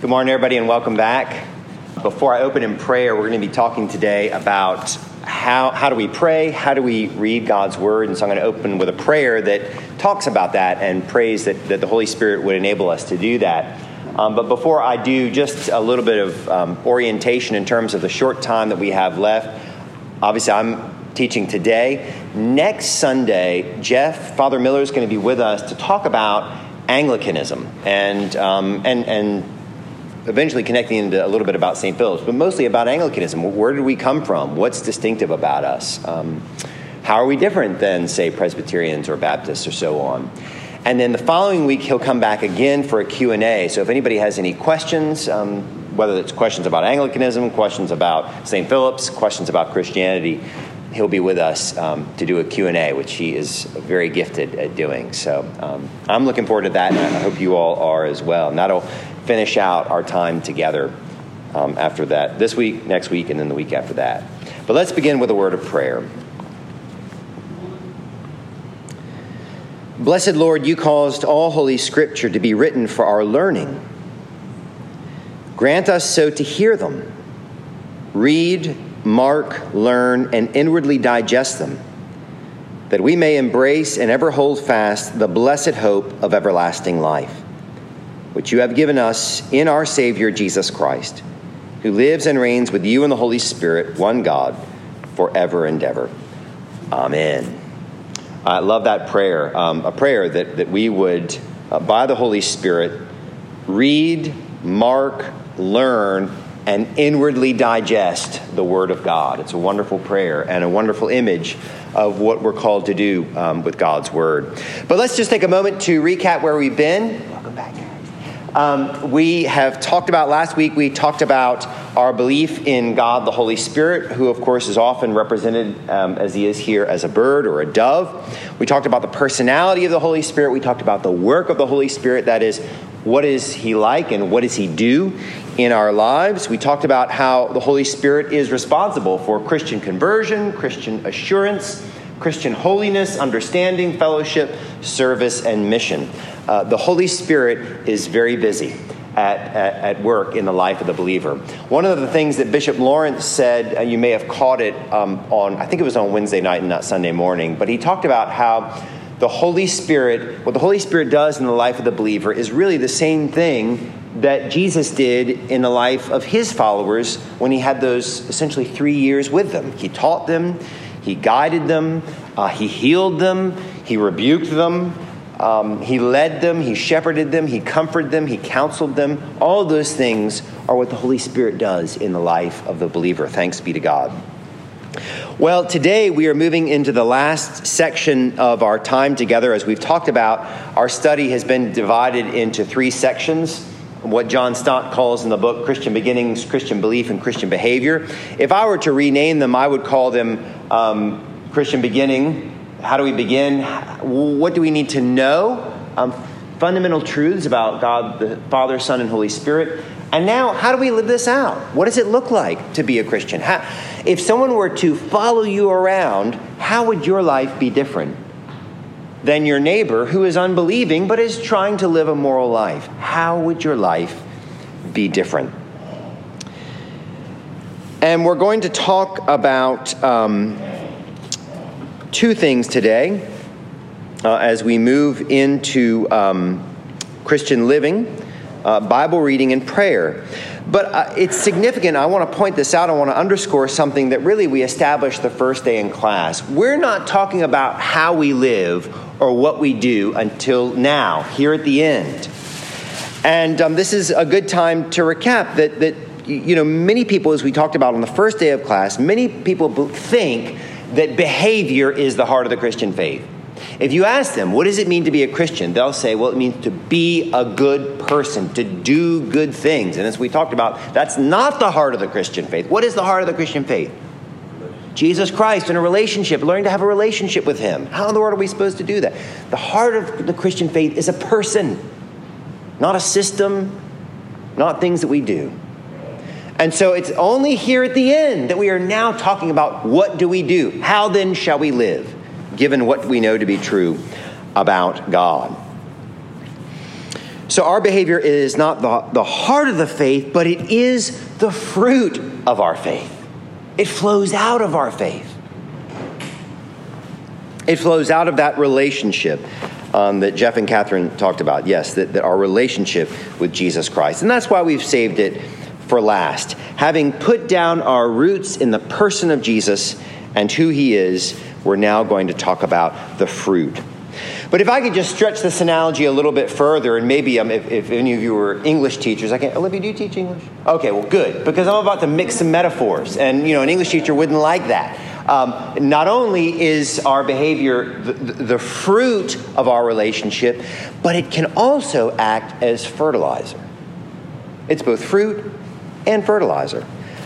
Good morning, everybody, and welcome back. Before I open in prayer, we're going to be talking today about how, how do we pray, how do we read God's Word, and so I'm going to open with a prayer that talks about that and prays that, that the Holy Spirit would enable us to do that. Um, but before I do, just a little bit of um, orientation in terms of the short time that we have left. Obviously, I'm teaching today. Next Sunday, Jeff, Father Miller, is going to be with us to talk about Anglicanism and, um, and, and eventually connecting into a little bit about St. Philip's, but mostly about Anglicanism. Where did we come from? What's distinctive about us? Um, how are we different than, say, Presbyterians or Baptists or so on? And then the following week, he'll come back again for a Q&A. So if anybody has any questions, um, whether it's questions about Anglicanism, questions about St. Philip's, questions about Christianity, he'll be with us um, to do a q&a which he is very gifted at doing so um, i'm looking forward to that and i hope you all are as well and that'll finish out our time together um, after that, this week, next week, and then the week after that. But let's begin with a word of prayer. Blessed Lord, you caused all Holy Scripture to be written for our learning. Grant us so to hear them, read, mark, learn, and inwardly digest them, that we may embrace and ever hold fast the blessed hope of everlasting life which you have given us in our Savior Jesus Christ, who lives and reigns with you in the Holy Spirit, one God, forever and ever. Amen. I love that prayer, um, a prayer that, that we would, uh, by the Holy Spirit, read, mark, learn, and inwardly digest the Word of God. It's a wonderful prayer and a wonderful image of what we're called to do um, with God's Word. But let's just take a moment to recap where we've been. Um, we have talked about last week, we talked about our belief in God the Holy Spirit, who, of course, is often represented um, as he is here as a bird or a dove. We talked about the personality of the Holy Spirit. We talked about the work of the Holy Spirit that is, what is he like and what does he do in our lives? We talked about how the Holy Spirit is responsible for Christian conversion, Christian assurance, Christian holiness, understanding, fellowship, service, and mission. Uh, the Holy Spirit is very busy. At, at, at, work in the life of the believer. One of the things that Bishop Lawrence said, uh, you may have caught it um, on, I think it was on Wednesday night and not Sunday morning, but he talked about how the Holy Spirit, what the Holy Spirit does in the life of the believer is really the same thing that Jesus did in the life of his followers when he had those essentially three years with them. He taught them, he guided them, uh, he healed them, he rebuked them, um, he led them, he shepherded them, he comforted them, he counseled them. All those things are what the Holy Spirit does in the life of the believer. Thanks be to God. Well, today we are moving into the last section of our time together. As we've talked about, our study has been divided into three sections what John Stott calls in the book Christian Beginnings, Christian Belief, and Christian Behavior. If I were to rename them, I would call them um, Christian Beginning, how do we begin? What do we need to know? Um, fundamental truths about God, the Father, Son, and Holy Spirit. And now, how do we live this out? What does it look like to be a Christian? How, if someone were to follow you around, how would your life be different than your neighbor who is unbelieving but is trying to live a moral life? How would your life be different? And we're going to talk about. Um, two things today uh, as we move into um, Christian living, uh, Bible reading, and prayer. But uh, it's significant. I want to point this out. I want to underscore something that really we established the first day in class. We're not talking about how we live or what we do until now, here at the end. And um, this is a good time to recap that, that, you know, many people, as we talked about on the first day of class, many people think that behavior is the heart of the Christian faith. If you ask them, what does it mean to be a Christian? They'll say, well, it means to be a good person, to do good things. And as we talked about, that's not the heart of the Christian faith. What is the heart of the Christian faith? Jesus Christ in a relationship, learning to have a relationship with Him. How in the world are we supposed to do that? The heart of the Christian faith is a person, not a system, not things that we do. And so it's only here at the end that we are now talking about what do we do? How then shall we live, given what we know to be true about God? So our behavior is not the, the heart of the faith, but it is the fruit of our faith. It flows out of our faith. It flows out of that relationship um, that Jeff and Catherine talked about. Yes, that, that our relationship with Jesus Christ. And that's why we've saved it for last. Having put down our roots in the person of Jesus and who he is, we're now going to talk about the fruit. But if I could just stretch this analogy a little bit further, and maybe um, if, if, any of you are English teachers, I can. Olivia, do you teach English? Okay, well, good, because I'm about to mix some metaphors, and you know, an English teacher wouldn't like that. Um, not only is our behavior the, the fruit of our relationship, but it can also act as fertilizer. It's both fruit and fertilizer.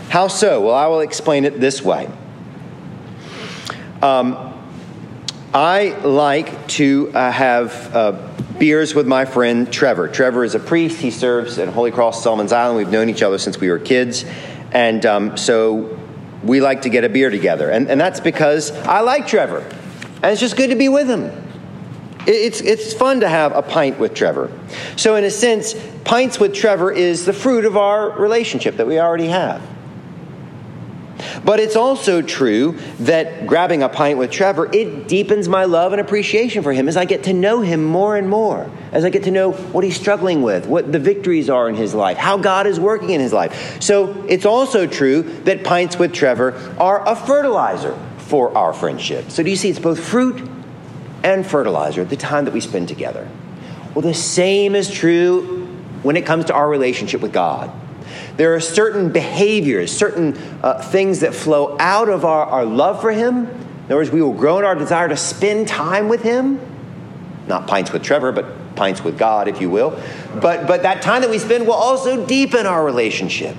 How so? Well, I will explain it this way. Um, I like to uh, have uh, beers with my friend Trevor. Trevor is a priest. He serves at Holy Cross Solomons Island. We've known each other since we were kids. And um, so we like to get a beer together. And, and that's because I like Trevor. And it's just good to be with him. It's, it's fun to have a pint with Trevor. So, in a sense, pints with Trevor is the fruit of our relationship that we already have. But it's also true that grabbing a pint with Trevor, it deepens my love and appreciation for him as I get to know him more and more, as I get to know what he's struggling with, what the victories are in his life, how God is working in his life. So it's also true that pints with Trevor are a fertilizer for our friendship. So do you see, it's both fruit and fertilizer the time that we spend together. Well, the same is true when it comes to our relationship with God. There are certain behaviors, certain uh, things that flow out of our, our love for Him. In other words, we will grow in our desire to spend time with Him. Not pints with Trevor, but pints with God, if you will. But, but that time that we spend will also deepen our relationship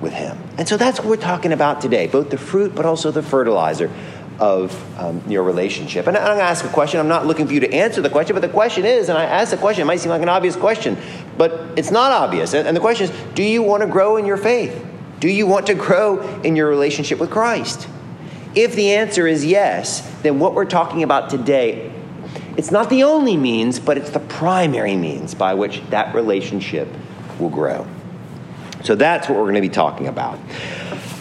with Him. And so that's what we're talking about today both the fruit, but also the fertilizer of um, your relationship. And I'm going to ask a question. I'm not looking for you to answer the question, but the question is, and I ask the question, it might seem like an obvious question, but it's not obvious. And the question is, do you want to grow in your faith? Do you want to grow in your relationship with Christ? If the answer is yes, then what we're talking about today, it's not the only means, but it's the primary means by which that relationship will grow. So that's what we're going to be talking about.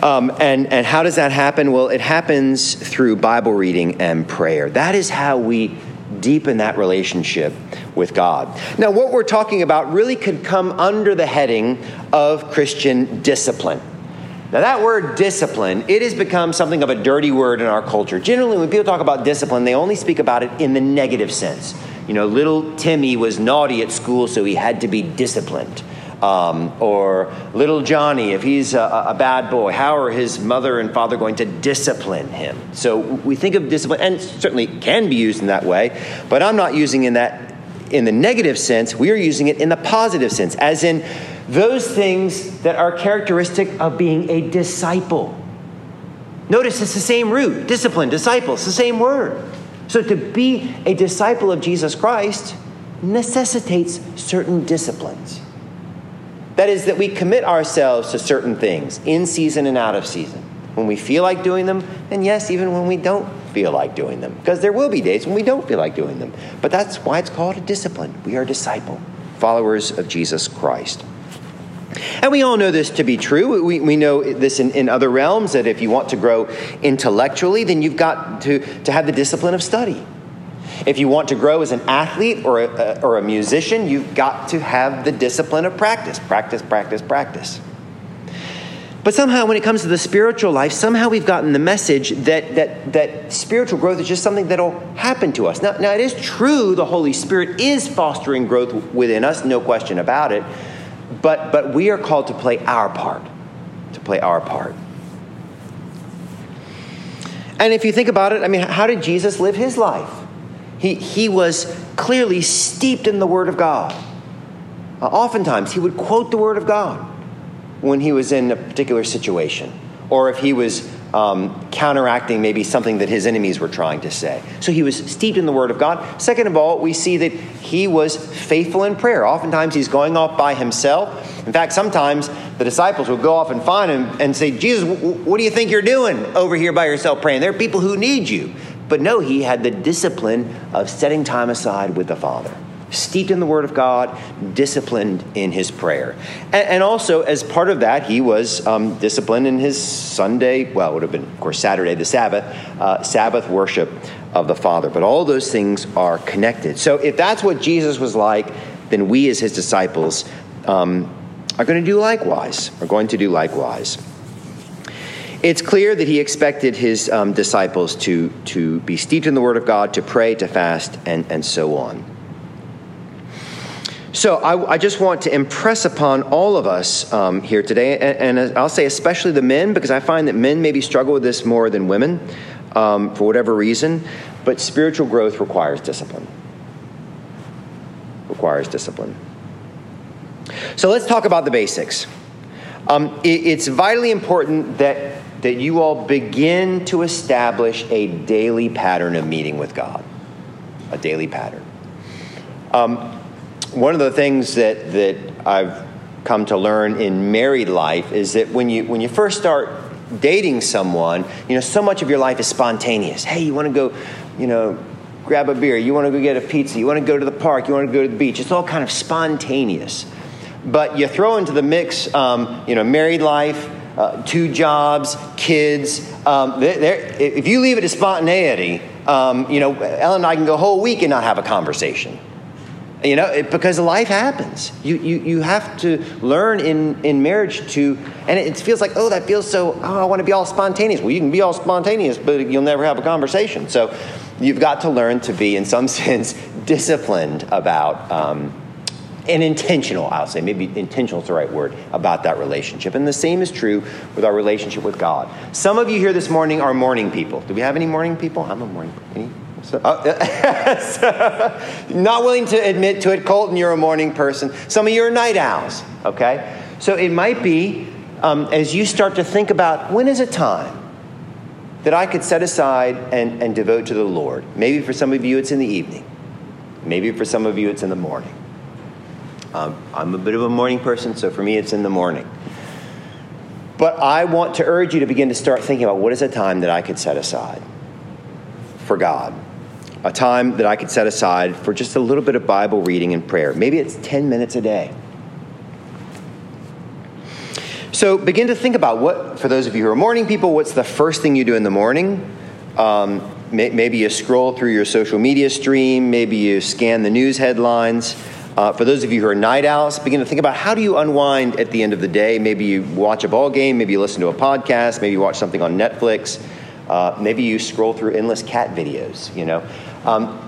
Um, and, and how does that happen? Well, it happens through Bible reading and prayer. That is how we deepen that relationship with God. Now, what we're talking about really could come under the heading of Christian discipline. Now, that word discipline, it has become something of a dirty word in our culture. Generally, when people talk about discipline, they only speak about it in the negative sense. You know, little Timmy was naughty at school, so he had to be disciplined. Um, or little Johnny, if he's a, a, bad boy, how are his mother and father going to discipline him? So we think of discipline, and certainly can be used in that way, but I'm not using in that in the negative sense. We are using it in the positive sense, as in those things that are characteristic of being a disciple. Notice it's the same root, discipline, disciple, it's the same word. So to be a disciple of Jesus Christ necessitates certain disciplines. That is, that we commit ourselves to certain things in season and out of season. When we feel like doing them, and yes, even when we don't feel like doing them. Because there will be days when we don't feel like doing them. But that's why it's called a discipline. We are disciple, followers of Jesus Christ. And we all know this to be true. We, we know this in, in other realms that if you want to grow intellectually, then you've got to, to have the discipline of study. If you want to grow as an athlete or a, uh, or a musician, you've got to have the discipline of practice practice, practice, practice. But somehow, when it comes to the spiritual life, somehow we've gotten the message that, that, that spiritual growth is just something that'll happen to us. Now, now, it is true the Holy Spirit is fostering growth within us, no question about it. But, but we are called to play our part, to play our part. And if you think about it, I mean, how did Jesus live his life? He, he was clearly steeped in the Word of God. Uh, oftentimes, he would quote the Word of God when he was in a particular situation, or if he was um, counteracting maybe something that his enemies were trying to say. So he was steeped in the Word of God. Second of all, we see that he was faithful in prayer. Oftentimes, he's going off by himself. In fact, sometimes the disciples would go off and find him and say, Jesus, what do you think you're doing over here by yourself praying? There are people who need you. But no, he had the discipline of setting time aside with the Father, steeped in the Word of God, disciplined in his prayer. And, and also, as part of that, he was um, disciplined in his Sunday, well, it would have been, of course, Saturday, the Sabbath, uh, Sabbath worship of the Father. But all those things are connected. So if that's what Jesus was like, then we as his disciples um, are going to do likewise, are going to do likewise. It's clear that he expected his um, disciples to, to be steeped in the Word of God, to pray, to fast, and, and so on. So I, I just want to impress upon all of us um, here today, and, and, I'll say especially the men, because I find that men maybe struggle with this more than women um, for whatever reason, but spiritual growth requires discipline. Requires discipline. So let's talk about the basics. Um, it, it's vitally important that that you all begin to establish a daily pattern of meeting with God. A daily pattern. Um, one of the things that, that I've come to learn in married life is that when you, when you first start dating someone, you know, so much of your life is spontaneous. Hey, you want to go, you know, grab a beer, you want to go get a pizza, you want to go to the park, you want to go to the beach. It's all kind of spontaneous. But you throw into the mix, um, you know, married life, uh, two jobs, kids. Um, if you leave it to spontaneity, um, you know, Ellen and I can go a whole week and not have a conversation. You know, it, because life happens. You, you, you have to learn in, in marriage to, and it feels like, oh, that feels so, oh, I want to be all spontaneous. Well, you can be all spontaneous, but you'll never have a conversation. So you've got to learn to be, in some sense, disciplined about um, and intentional, I'll say, maybe intentional is the right word, about that relationship. And the same is true with our relationship with God. Some of you here this morning are morning people. Do we have any morning people? I'm a morning? So, uh, not willing to admit to it, Colton, you're a morning person. Some of you are night owls, okay? So it might be um, as you start to think about when is a time that I could set aside and, and devote to the Lord? Maybe for some of you it's in the evening, maybe for some of you it's in the morning. Um, I'm a bit of a morning person, so for me, it's in the morning. But I want to urge you to begin to start thinking about what is a time that I could set aside for God. A time that I could set aside for just a little bit of Bible reading and prayer. Maybe it's 10 minutes a day. So begin to think about what, for those of you who are morning people, what's the first thing you do in the morning? Um, may, maybe you scroll through your social media stream, maybe you scan the news headlines. Uh, for those of you who are night owls, begin to think about how do you unwind at the end of the day. Maybe you watch a ball game, maybe you listen to a podcast, maybe you watch something on Netflix, uh, maybe you scroll through endless cat videos, you know. Um,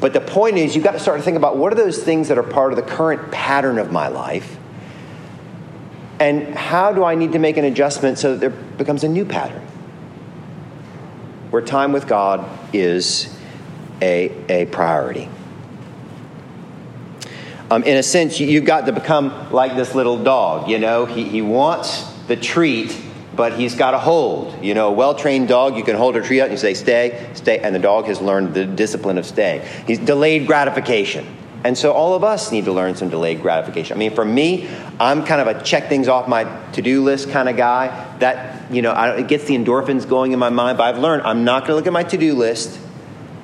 but the point is, you've got to start to think about what are those things that are part of the current pattern of my life, and how do I need to make an adjustment so that there becomes a new pattern where time with God is a, a priority um, in a sense, you, have got to become like this little dog. You know, he, he wants the treat, but he's got a hold. You know, a well trained dog, you can hold a treat out and you say, stay, stay, and the dog has learned the discipline of staying. He's delayed gratification. And so all of us need to learn some delayed gratification. I mean, for me, I'm kind of a check things off my to do list kind of guy. That, you know, I, it gets the endorphins going in my mind, but I've learned I'm not going to look at my to do list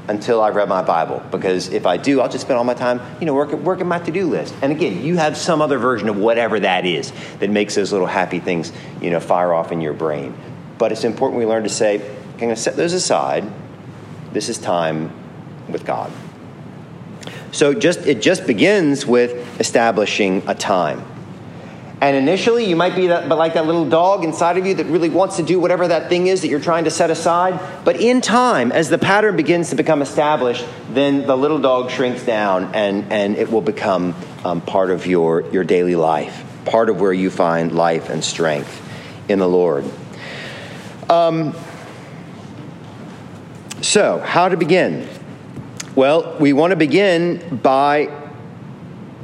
until I've read my Bible. Because if I do, I'll just spend all my time, you know, working, working my to-do list. And again, you have some other version of whatever that is that makes those little happy things, you know, fire off in your brain. But it's important we learn to say, I'm going to set those aside. This is time with God. So just it just begins with establishing a time. And initially, you might be that, but like that little dog inside of you that really wants to do whatever that thing is that you're trying to set aside. But in time, as the pattern begins to become established, then the little dog shrinks down and, and it will become um, part of your, your daily life, part of where you find life and strength in the Lord. Um, so, how to begin? Well, we want to begin by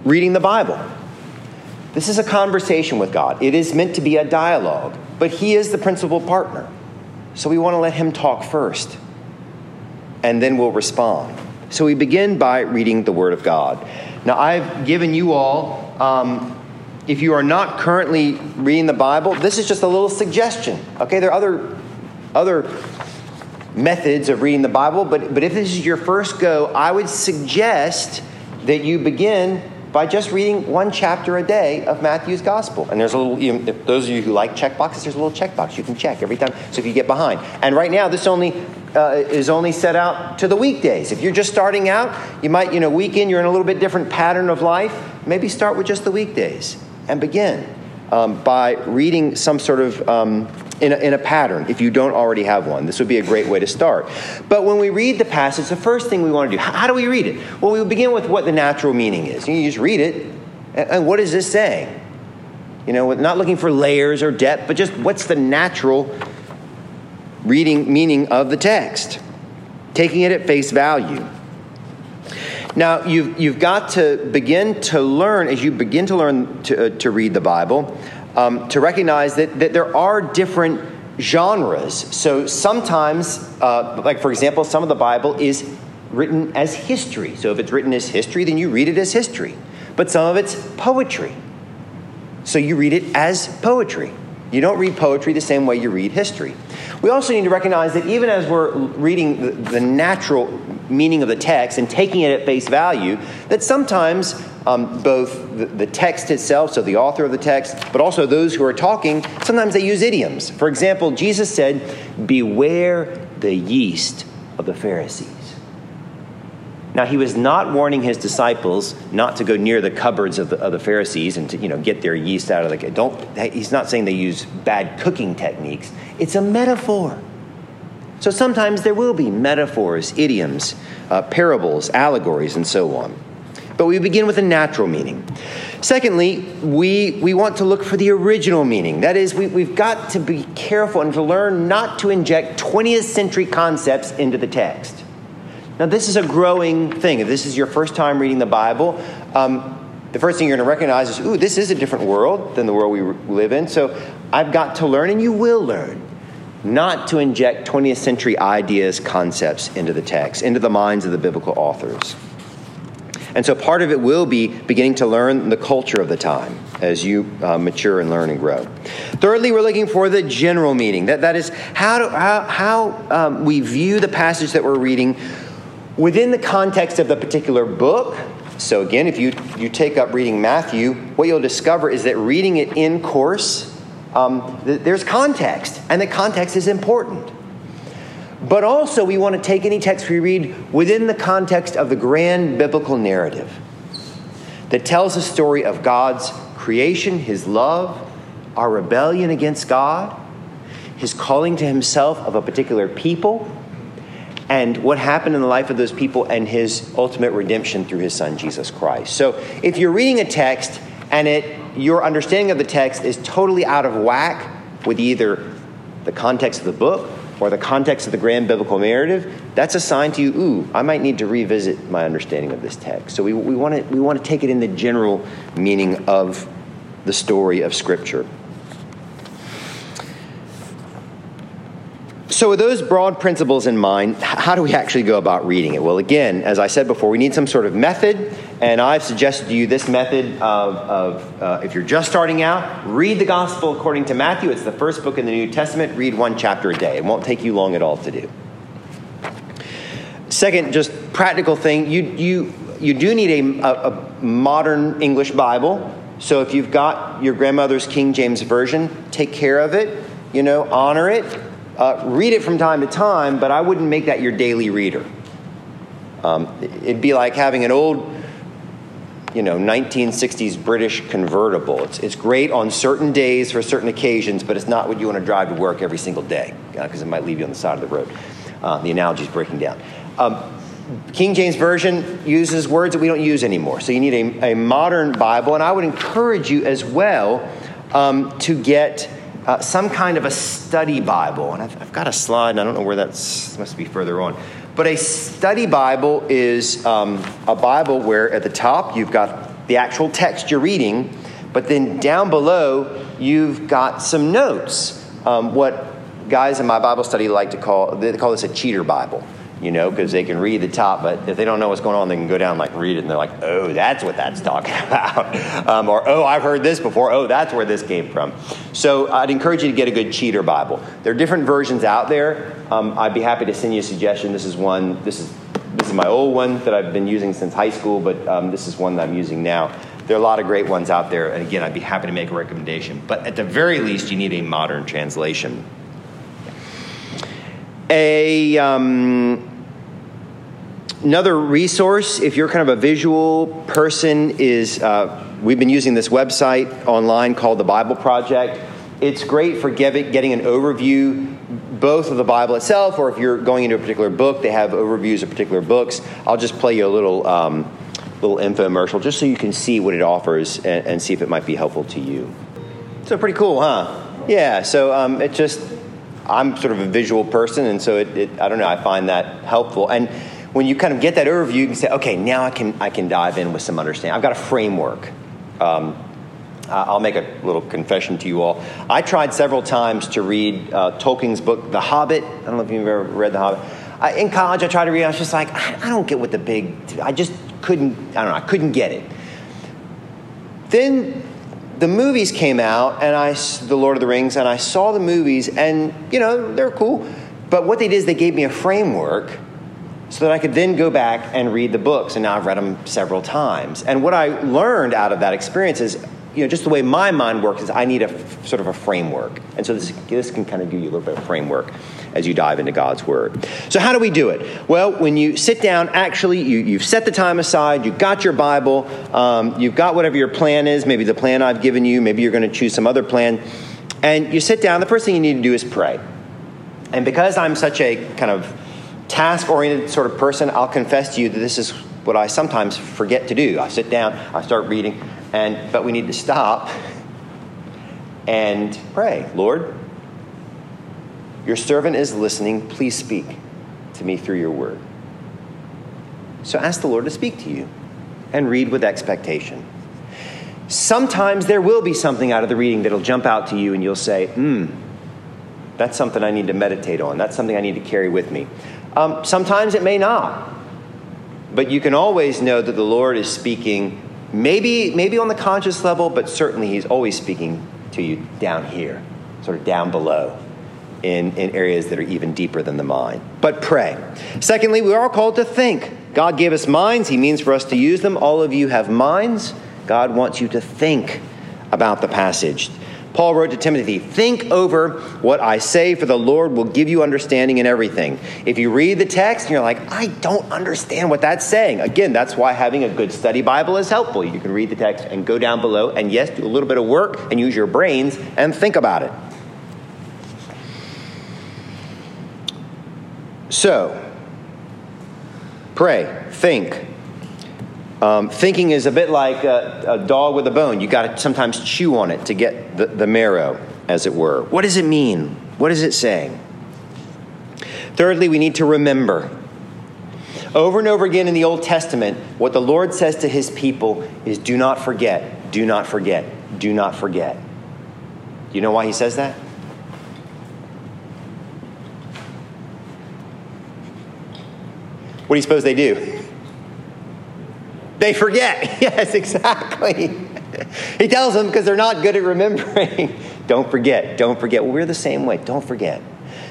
reading the Bible. This is a conversation with God. It is meant to be a dialogue, but He is the principal partner. So we want to let Him talk first, and then we'll respond. So we begin by reading the Word of God. Now, I've given you all, um, if you are not currently reading the Bible, this is just a little suggestion. Okay, there are other, other methods of reading the Bible, but, but if this is your first go, I would suggest that you begin by just reading one chapter a day of Matthew's gospel. And there's a little, you know, those of you who like check boxes, there's a little checkbox you can check every time. So if you get behind. And right now, this only uh, is only set out to the weekdays. If you're just starting out, you might, you know, weekend, you're in a little bit different pattern of life. Maybe start with just the weekdays and begin um, by reading some sort of um, in a, in a pattern if you don't already have one. This would be a great way to start. But when we read the passage, the first thing we want to do, how do we read it? Well, we begin with what the natural meaning is. You just read it, and what is this saying? You know, not looking for layers or depth, but just what's the natural reading meaning of the text, taking it at face value. Now, you've, you've got to begin to learn, as you begin to learn to, uh, to read the Bible, um, to recognize that, that there are different genres. So sometimes, uh, like for example, some of the Bible is written as history. So if it's written as history, then you read it as history. But some of it's poetry. So you read it as poetry. You don't read poetry the same way you read history. We also need to recognize that even as we're reading the, natural meaning of the text and taking it at face value, that sometimes um, both the, text itself, so the author of the text, but also those who are talking, sometimes they use idioms. For example, Jesus said, Beware the yeast of the Pharisees. Now, he was not warning his disciples not to go near the cupboards of the, of the Pharisees and to you know, get their yeast out of the. Don't, he's not saying they use bad cooking techniques. It's a metaphor. So sometimes there will be metaphors, idioms, uh, parables, allegories, and so on. But we begin with a natural meaning. Secondly, we, we want to look for the original meaning. That is, we, we've got to be careful and to learn not to inject 20th century concepts into the text. Now, this is a growing thing. If this is your first time reading the Bible, um, the first thing you're going to recognize is, ooh, this is a different world than the world we live in. So I've got to learn, and you will learn, not to inject 20th century ideas, concepts into the text, into the minds of the biblical authors. And so part of it will be beginning to learn the culture of the time as you uh, mature and learn and grow. Thirdly, we're looking for the general meaning. That, that is how, do, how, how um, we view the passage that we're reading within the context of the particular book. So, again, if you, you take up reading Matthew, what you'll discover is that reading it in course, um, th- there's context, and the context is important. But also, we want to take any text we read within the context of the grand biblical narrative that tells the story of God's creation, His love, our rebellion against God, His calling to Himself of a particular people, and what happened in the life of those people and his ultimate redemption through his son Jesus Christ. So if you're reading a text and it your understanding of the text is totally out of whack with either the context of the book or the context of the grand biblical narrative, that's a sign to you, ooh, I might need to revisit my understanding of this text. So we, we, want to, we want to take it in the general meaning of the story of Scripture. So, with those broad principles in mind, how do we actually go about reading it? Well, again, as I said before, we need some sort of method, and I've suggested to you this method of, of uh, if you're just starting out, read the Gospel according to Matthew. It's the first book in the New Testament. Read one chapter a day. It won't take you long at all to do. Second, just practical thing, you, you, you do need a, a, a modern English Bible. So, if you've got your grandmother's King James Version, take care of it, you know, honor it uh, read it from time to time, but I wouldn't make that your daily reader. Um, it'd be like having an old, you know, 1960s British convertible. It's, it's great on certain days for certain occasions, but it's not what you want to drive to work every single day because uh, it might leave you on the side of the road. Uh, the analogy is breaking down. Um, King James Version uses words that we don't use anymore. So you need a, a modern Bible, and I would encourage you as well um, to get uh, some kind of a study Bible. And I've, I've, got a slide, and I don't know where that's, must be further on. But a study Bible is um, a Bible where at the top you've got the actual text you're reading, but then down below you've got some notes. Um, what guys in my Bible study like to call, they call this a cheater Bible you know, because they can read the top, but if they don't know what's going on, they can go down and like read it, and they're like, "Oh, that's what that's talking about," um, or "Oh, I've heard this before. Oh, that's where this came from." So I'd encourage you to get a good cheater Bible. There are different versions out there. Um, I'd be happy to send you a suggestion. This is one. This is this is my old one that I've been using since high school, but um, this is one that I'm using now. There are a lot of great ones out there, and again, I'd be happy to make a recommendation. But at the very least, you need a modern translation. A um, another resource, if you're kind of a visual person, is uh, we've been using this website online called the Bible Project. It's great for getting an overview both of the Bible itself, or if you're going into a particular book, they have overviews of particular books. I'll just play you a little. Um, little infomercial just so you can see what it offers and, and see if it might be helpful to you. So pretty cool, huh? Yeah. So um, it just I'm sort of a visual person, and so it, it, I don't know. I find that helpful. And when you kind of get that overview, you can say, okay, now I can I can dive in with some understanding. I've got a framework. Um, I'll make a little confession to you all. I tried several times to read uh, Tolkien's book, The Hobbit. I don't know if you've ever read The Hobbit. I, in college, I tried to read. It. I was just like, I, I don't get what the big. I just couldn't, I don't know, I couldn't get it. Then the movies came out, and I, The Lord of the Rings, and I saw the movies, and, you know, they're cool. But what they did is they gave me a framework so that I could then go back and read the books. And now I've read them several times. And what I learned out of that experience is you know, just the way my mind works is I need a f- sort of a framework. And so this, this can kind of give you a little bit of framework as you dive into God's Word. So, how do we do it? Well, when you sit down, actually, you, you've set the time aside, you've got your Bible, um, you've got whatever your plan is, maybe the plan I've given you, maybe you're going to choose some other plan, and you sit down. The first thing you need to do is pray. And because I'm such a kind of task oriented sort of person, I'll confess to you that this is what I sometimes forget to do. I sit down, I start reading, and, but we need to stop and pray. Lord, your servant is listening. Please speak to me through your word. So ask the Lord to speak to you and read with expectation. Sometimes there will be something out of the reading that'll jump out to you and you'll say, hmm, that's something I need to meditate on. That's something I need to carry with me. Um, sometimes it may not. But you can always know that the Lord is speaking Maybe, maybe on the conscious level, but certainly he's always speaking to you down here, sort of down below, in, in areas that are even deeper than the mind. But pray. Secondly, we are called to think. God gave us minds, he means for us to use them. All of you have minds. God wants you to think about the passage. Paul wrote to Timothy, Think over what I say, for the Lord will give you understanding in everything. If you read the text and you're like, I don't understand what that's saying, again, that's why having a good study Bible is helpful. You can read the text and go down below and, yes, do a little bit of work and use your brains and think about it. So, pray, think, um, thinking is a bit like a, a dog with a bone. You got to sometimes chew on it to get the, the marrow, as it were. What does it mean? What is it saying? Thirdly, we need to remember. Over and over again in the Old Testament, what the Lord says to his people is do not forget, do not forget, do not forget. You know why he says that? What do you suppose they do? They forget. Yes, exactly. he tells them because they're not good at remembering. don't forget. Don't forget. Well, we're the same way. Don't forget.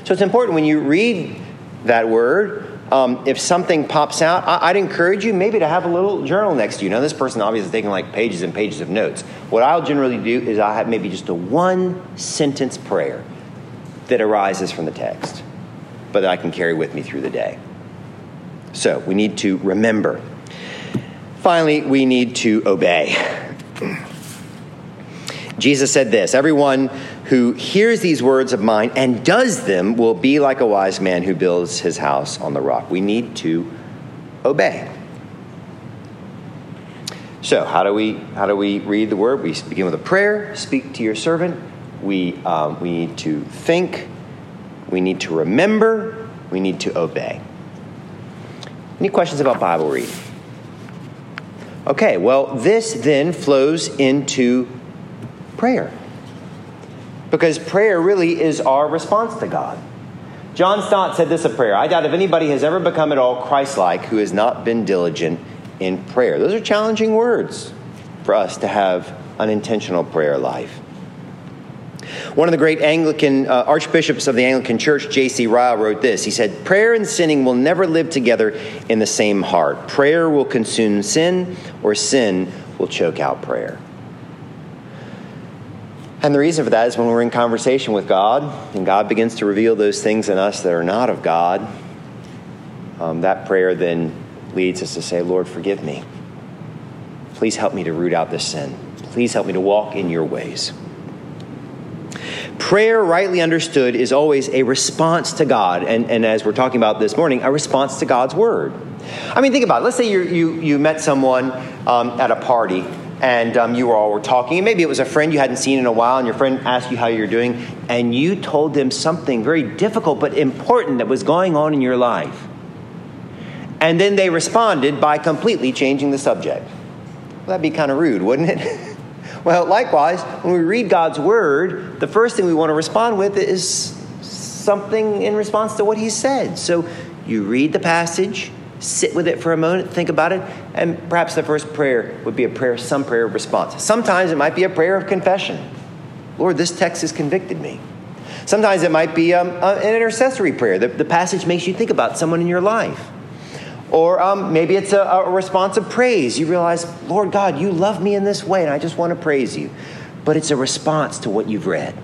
So it's important when you read that word. Um, if something pops out, I- would encourage you maybe to have a little journal next to you. Now, this person obviously is taking like pages and pages of notes. What I'll generally do is I have maybe just a one sentence prayer that arises from the text, but that I can carry with me through the day. So we need to remember Finally, we need to obey. Jesus said this Everyone who hears these words of mine and does them will be like a wise man who builds his house on the rock. We need to obey. So, how do we how do we read the word? We begin with a prayer. Speak to your servant. We um, we need to think. We need to remember. We need to obey. Any questions about Bible reading? Okay, well, this then flows into prayer. Because prayer really is our response to God. John Stott said this of prayer I doubt if anybody has ever become at all Christ like who has not been diligent in prayer. Those are challenging words for us to have an intentional prayer life. One of the great Anglican uh, archbishops of the Anglican Church, J.C. Ryle, wrote this. He said, Prayer and sinning will never live together in the same heart. Prayer will consume sin, or sin will choke out prayer. And the reason for that is when we're in conversation with God and God begins to reveal those things in us that are not of God, um, that prayer then leads us to say, Lord, forgive me. Please help me to root out this sin. Please help me to walk in your ways. Prayer, rightly understood, is always a response to God. And, and as we're talking about this morning, a response to God's word. I mean, think about it. Let's say you you, you met someone um, at a party and um, you all were talking, and maybe it was a friend you hadn't seen in a while, and your friend asked you how you're doing, and you told them something very difficult but important that was going on in your life. And then they responded by completely changing the subject. Well, that'd be kind of rude, wouldn't it? well, likewise, when we read God's word, the first thing we want to respond with is something in response to what He said. So you read the passage, sit with it for a moment, think about it, and perhaps the first prayer would be a prayer, some prayer of response. Sometimes it might be a prayer of confession. Lord, this text has convicted me. Sometimes it might be um, an intercessory prayer. The, the, passage makes you think about someone in your life. Or um, maybe it's a, a response of praise. You realize, Lord God, you love me in this way, and I just want to praise you. But it's a response to what you've read.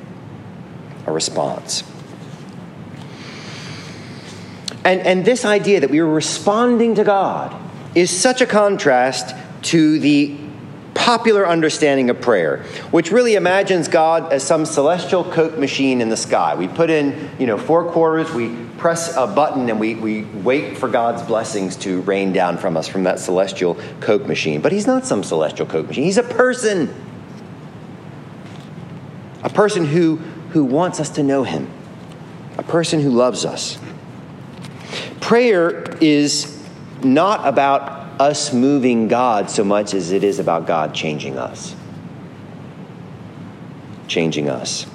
A response. And, and this idea that we are responding to God is such a contrast to the popular understanding of prayer, which really imagines God as some celestial Coke machine in the sky. We put in, you know, four quarters, we press a button, and we, we wait for God's blessings to rain down from us from that celestial Coke machine. But He's not some celestial Coke machine, He's a person. A person who, who wants us to know Him, a person who loves us. Prayer is not about us moving God so much as it is about God changing us. Changing us.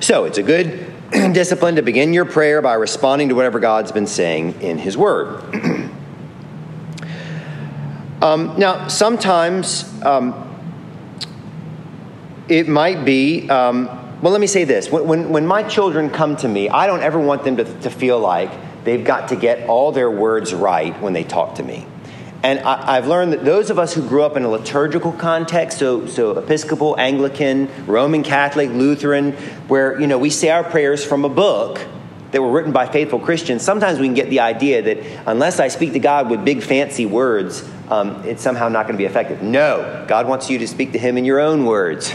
So it's a good discipline to begin your prayer by responding to whatever God's been saying in His Word. um, now, sometimes um, it might be. Um, well, let me say this. When, when, when, my children come to me, I don't ever want them to, to feel like they've got to get all their words right when they talk to me. And I, have learned that those of us who grew up in a liturgical context, so, so Episcopal, Anglican, Roman Catholic, Lutheran, where you know we say our prayers from a book that were written by faithful Christians, sometimes we can get the idea that unless I speak to God with big fancy words, um, it's somehow not going to be effective. No, God wants you to speak to Him in your own words.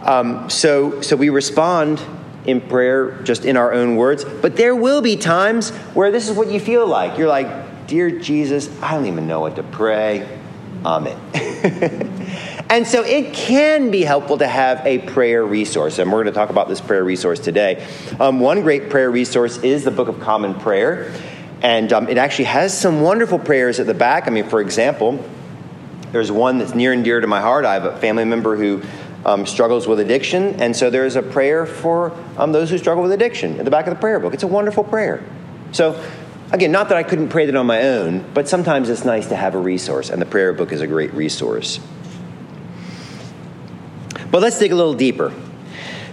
Um, so, so we respond in prayer just in our own words. But there will be times where this is what you feel like. You're like, Dear Jesus, I don't even know what to pray. Amen. and so it can be helpful to have a prayer resource. And we're going to talk about this prayer resource today. Um, one great prayer resource is the Book of Common Prayer. And um, it actually has some wonderful prayers at the back. I mean, for example, there's one that's near and dear to my heart. I have a family member who um, struggles with addiction. And so there's a prayer for um, those who struggle with addiction in the back of the prayer book. It's a wonderful prayer. So, again, not that I couldn't pray that on my own, but sometimes it's nice to have a resource, and the prayer book is a great resource. But let's dig a little deeper.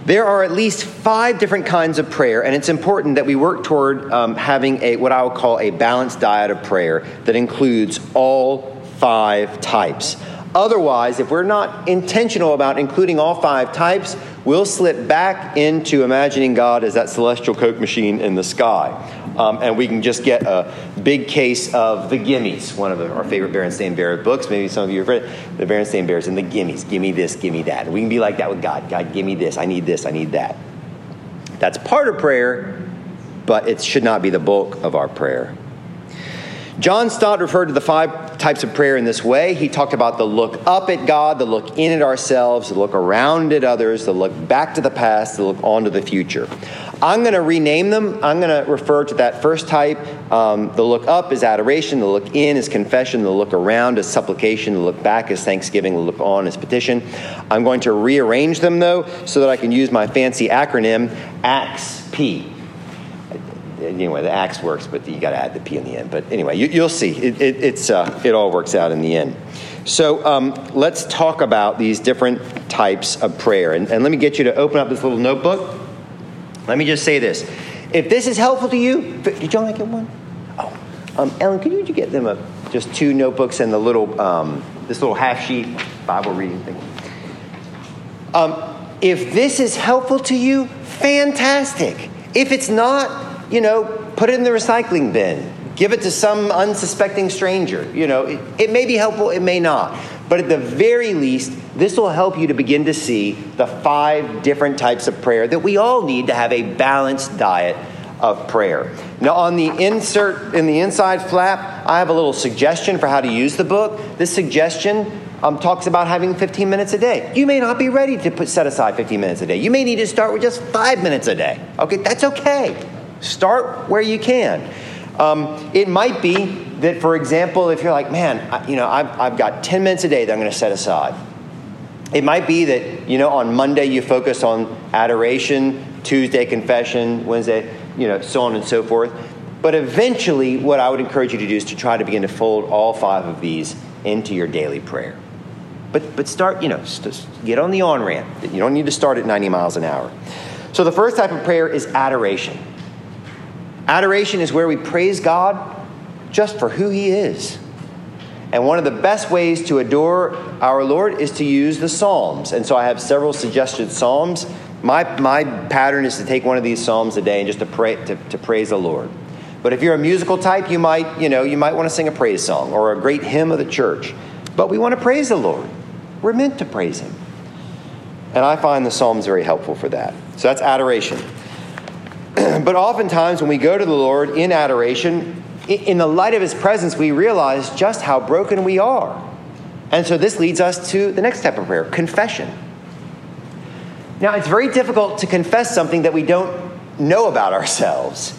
There are at least five different kinds of prayer, and it's important that we work toward um, having a what I would call a balanced diet of prayer that includes all five types. Otherwise, if we're not intentional about including all five types, we'll slip back into imagining God as that celestial Coke machine in the sky. Um, and we can just get a big case of the Gimmies, one of the, our favorite Berenstain Bear books. Maybe some of you have read. The Berenstain Bears and the Gimmies. Give me this, give me that. We can be like that with God. God, give me this. I need this. I need that. That's part of prayer, but it should not be the bulk of our prayer. John Stott referred to the five types of prayer in this way. He talked about the look up at God, the look in at ourselves, the look around at others, the look back to the past, the look on to the future. I'm going to rename them. I'm going to refer to that first type. Um, the look up is adoration, the look in is confession, the look around is supplication, the look back is thanksgiving, the look on is petition. I'm going to rearrange them, though, so that I can use my fancy acronym AXP. Anyway, the axe works, but you got to add the p in the end. But anyway, you, will see. It, it, it's, uh, it all works out in the end. So um, let's talk about these different types of prayer. And, and let me get you to open up this little notebook. Let me just say this. If this is helpful to you, did y'all get one? Oh, um, Ellen, could you get them a, just two notebooks and the little, um, this little half sheet Bible reading thing? Um, if this is helpful to you, fantastic. If it's not, you know, put it in the recycling bin. Give it to some unsuspecting stranger. You know, it, it may be helpful, it may not. But at the very least, this will help you to begin to see the five different types of prayer that we all need to have a balanced diet of prayer. Now, on the insert in the inside flap, I have a little suggestion for how to use the book. This suggestion um, talks about having 15 minutes a day. You may not be ready to put, set aside 15 minutes a day. You may need to start with just five minutes a day. Okay, that's okay. Start where you can. Um, it might be that, for example, if you're like, man, I, you know, I've, I've got 10 minutes a day that I'm going to set aside. It might be that, you know, on Monday you focus on adoration, Tuesday confession, Wednesday, you know, so on and so forth. But eventually, what I would encourage you to do is to try to begin to fold all five of these into your daily prayer. But, but start, you know, get on the on ramp. You don't need to start at 90 miles an hour. So the first type of prayer is adoration. Adoration is where we praise God just for who He is. And one of the best ways to adore our Lord is to use the Psalms. And so I have several suggested Psalms. My, my pattern is to take one of these Psalms a day and just to, pray, to, to praise the Lord. But if you're a musical type, you might, you know, you might want to sing a praise song or a great hymn of the church. But we want to praise the Lord. We're meant to praise Him. And I find the Psalms very helpful for that. So that's adoration. but oftentimes when we go to the Lord in adoration, in the light of his presence, we realize just how broken we are. And so this leads us to the next step of prayer confession. Now, it's very difficult to confess something that we don't know about ourselves.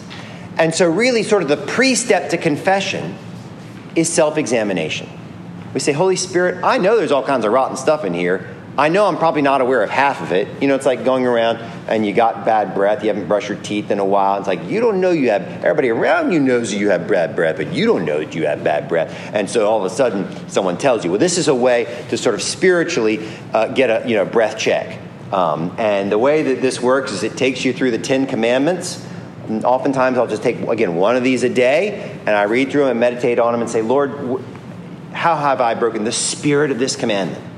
And so, really, sort of the pre step to confession is self examination. We say, Holy Spirit, I know there's all kinds of rotten stuff in here. I know I'm probably not aware of half of it. You know, it's like going around and you got bad breath, you haven't brushed your teeth in a while. It's like you don't know you have, everybody around you knows you have bad breath, but you don't know that you have bad breath. And so all of a sudden, someone tells you, well, this is a way to sort of spiritually uh, get a you know, breath check. Um, and the way that this works is it takes you through the Ten Commandments. And oftentimes, I'll just take, again, one of these a day, and I read through them and meditate on them and say, Lord, how have I broken the spirit of this commandment?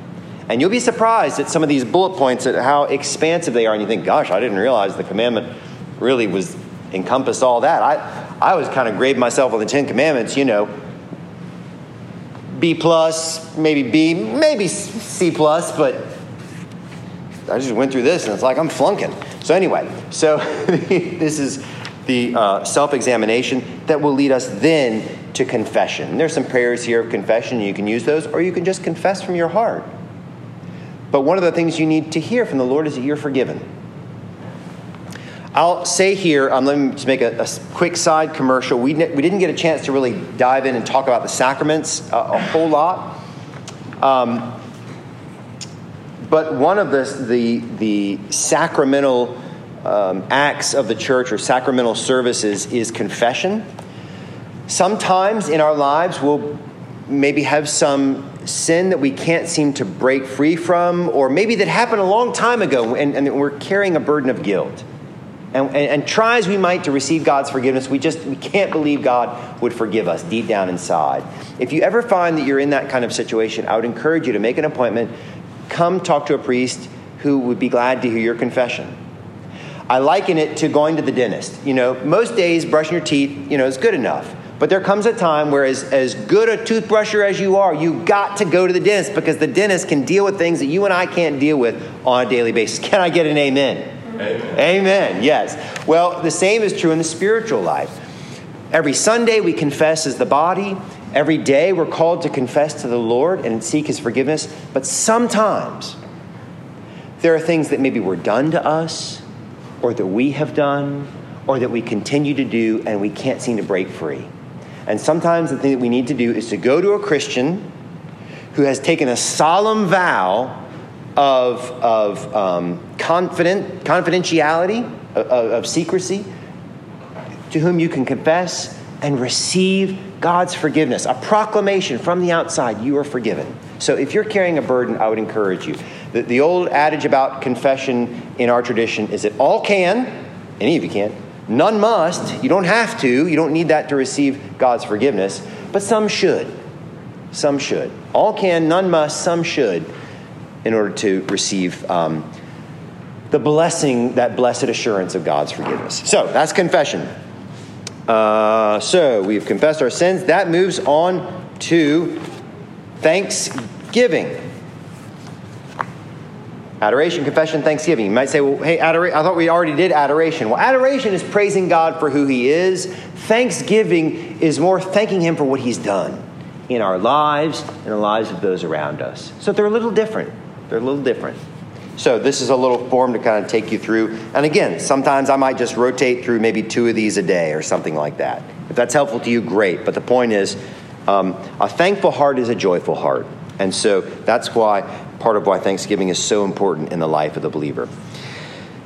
And you'll be surprised at some of these bullet points at how expansive they are. And you think, gosh, I didn't realize the commandment really was encompassed all that. I, I was kind of grading myself on the Ten Commandments, you know, B plus, maybe B, maybe C plus, but I just went through this and it's like I'm flunking. So anyway, so this is the uh, self-examination that will lead us then to confession. There's some prayers here of confession. You can use those, or you can just confess from your heart. But one of the things you need to hear from the Lord is that you're forgiven. I'll say here, um, let me just make a, a quick side commercial. We, we didn't get a chance to really dive in and talk about the sacraments a, a whole lot. Um, but one of the, the, the sacramental um, acts of the church or sacramental services is confession. Sometimes in our lives, we'll maybe have some sin that we can't seem to break free from, or maybe that happened a long time ago and, and we're carrying a burden of guilt. And, and, and, try as we might to receive God's forgiveness, we just we can't believe God would forgive us deep down inside. If you ever find that you're in that kind of situation, I would encourage you to make an appointment, come talk to a priest who would be glad to hear your confession. I liken it to going to the dentist. You know, most days brushing your teeth, you know, is good enough. But there comes a time where, as, as good a toothbrusher as you are, you got to go to the dentist because the dentist can deal with things that you and I can't deal with on a daily basis. Can I get an amen? Amen. Amen. Yes. Well, the same is true in the spiritual life. Every Sunday we confess as the body. Every day we're called to confess to the Lord and seek His forgiveness. But sometimes there are things that maybe were done to us, or that we have done, or that we continue to do, and we can't seem to break free. And sometimes the thing that we need to do is to go to a Christian who has taken a solemn vow of, of um, confident, confidentiality, of, of secrecy, to whom you can confess and receive God's forgiveness, a proclamation from the outside you are forgiven. So if you're carrying a burden, I would encourage you. The, the old adage about confession in our tradition is that all can, any of you can, none must. You don't have to, you don't need that to receive God's forgiveness, but some should. Some should. All can, none must, some should, in order to receive um, the blessing, that blessed assurance of God's forgiveness. So that's confession. Uh, so we've confessed our sins. That moves on to thanksgiving. Adoration, confession, thanksgiving. You might say, well, hey, adora- I thought we already did adoration. Well, adoration is praising God for who He is. Thanksgiving is more thanking Him for what He's done in our lives and the lives of those around us. So they're a little different. They're a little different. So this is a little form to kind of take you through. And again, sometimes I might just rotate through maybe two of these a day or something like that. If that's helpful to you, great. But the point is, um, a thankful heart is a joyful heart. And so that's why part of why Thanksgiving is so important in the life of the believer.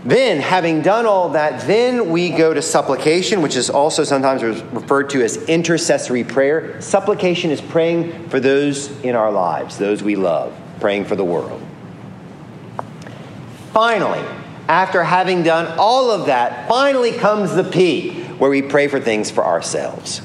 Then, having done all that, then we go to supplication, which is also sometimes referred to as intercessory prayer. Supplication is praying for those in our lives, those we love, praying for the world. Finally, after having done all of that, finally comes the P, where we pray for things for ourselves.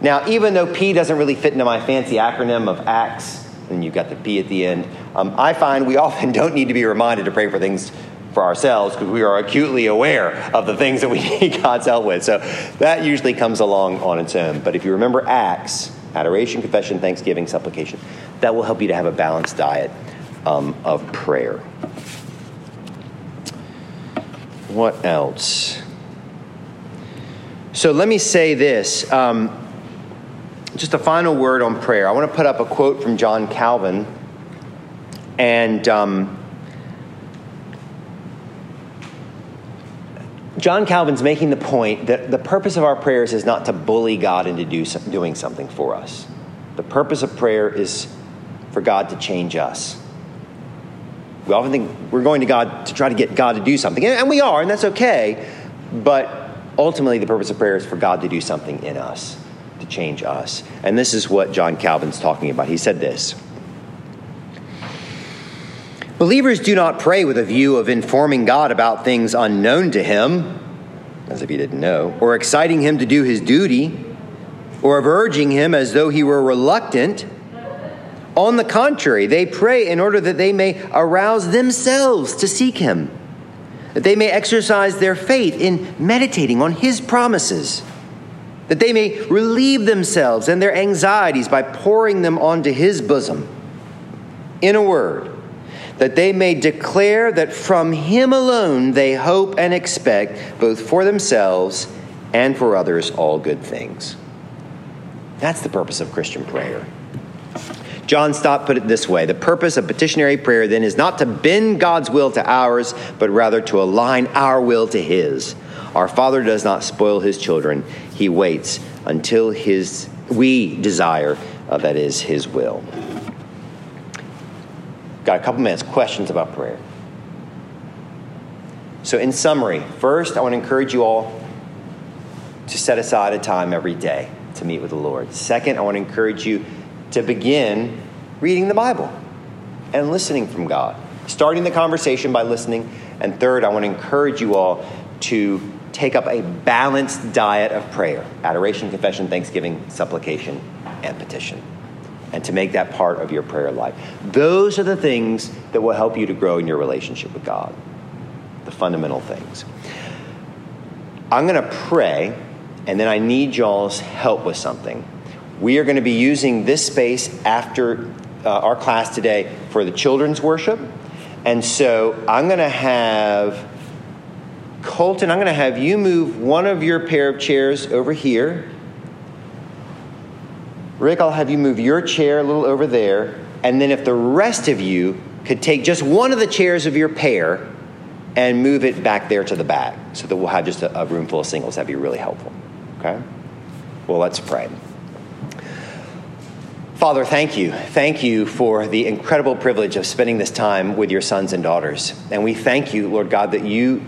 Now, even though P doesn't really fit into my fancy acronym of ACTS, and you've got the P at the end, um, I find we often don't need to be reminded to pray for things for ourselves because we are acutely aware of the things that we need God's help with. So that usually comes along on its own. But if you remember ACTS, adoration, confession, thanksgiving, supplication, that will help you to have a balanced diet um, of prayer. What else? So let me say this. Um, just a final word on prayer. I want to put up a quote from John Calvin. And um, John Calvin's making the point that the purpose of our prayers is not to bully God into do, doing something for us. The purpose of prayer is for God to change us. We often think we're going to God to try to get God to do something, and we are, and that's okay. But ultimately, the purpose of prayer is for God to do something in us, to change us. And this is what John Calvin's talking about. He said this Believers do not pray with a view of informing God about things unknown to him, as if he didn't know, or exciting him to do his duty, or of urging him as though he were reluctant on the contrary, they pray in order that they may arouse themselves to seek Him, that they may exercise their faith in meditating on His promises, that they may relieve themselves and their anxieties by pouring them onto His bosom. In a word, that they may declare that from Him alone they hope and expect, both for themselves and for others, all good things. That's the purpose of Christian prayer. John Stott put it this way The purpose of petitionary prayer then is not to bend God's will to ours, but rather to align our will to His. Our Father does not spoil His children, He waits until his, we desire, uh, that is, His will. Got a couple minutes. Questions about prayer? So, in summary, first, I want to encourage you all to set aside a time every day to meet with the Lord. Second, I want to encourage you to begin reading the Bible and listening from God, starting the conversation by listening. And third, I want to encourage you all to take up a balanced diet of prayer adoration, confession, thanksgiving, supplication, and petition. And to make that part of your prayer life. Those are the things that will help you to grow in your relationship with God, the fundamental things. I'm going to pray, and then I need y'all's help with something. We are going to be using this space after uh, our class today for the children's worship. And so I'm going to have Colton, I'm going to have you move one of your pair of chairs over here. Rick, I'll have you move your chair a little over there. And then if the rest of you could take just one of the chairs of your pair and move it back there to the back so that we'll have just a, a room full of singles, that'd be really helpful. Okay? Well, let's pray. Father, thank you. Thank you for the incredible privilege of spending this time with your sons and daughters. And we thank you, Lord God, that you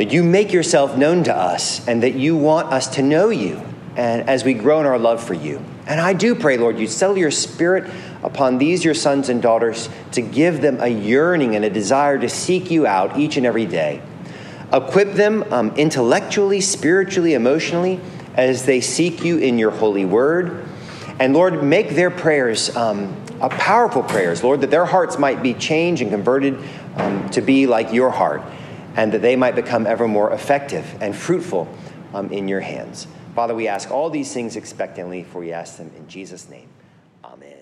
that you make yourself known to us and that you want us to know you and as we grow in our love for you. And I do pray, Lord, you settle your spirit upon these your sons and daughters to give them a yearning and a desire to seek you out each and every day. Equip them um, intellectually, spiritually, emotionally as they seek you in your holy word. And Lord, make their prayers um, powerful prayers, Lord, that their hearts might be changed and converted um, to be like your heart, and that they might become ever more effective and fruitful um, in your hands. Father, we ask all these things expectantly, for we ask them in Jesus' name. Amen.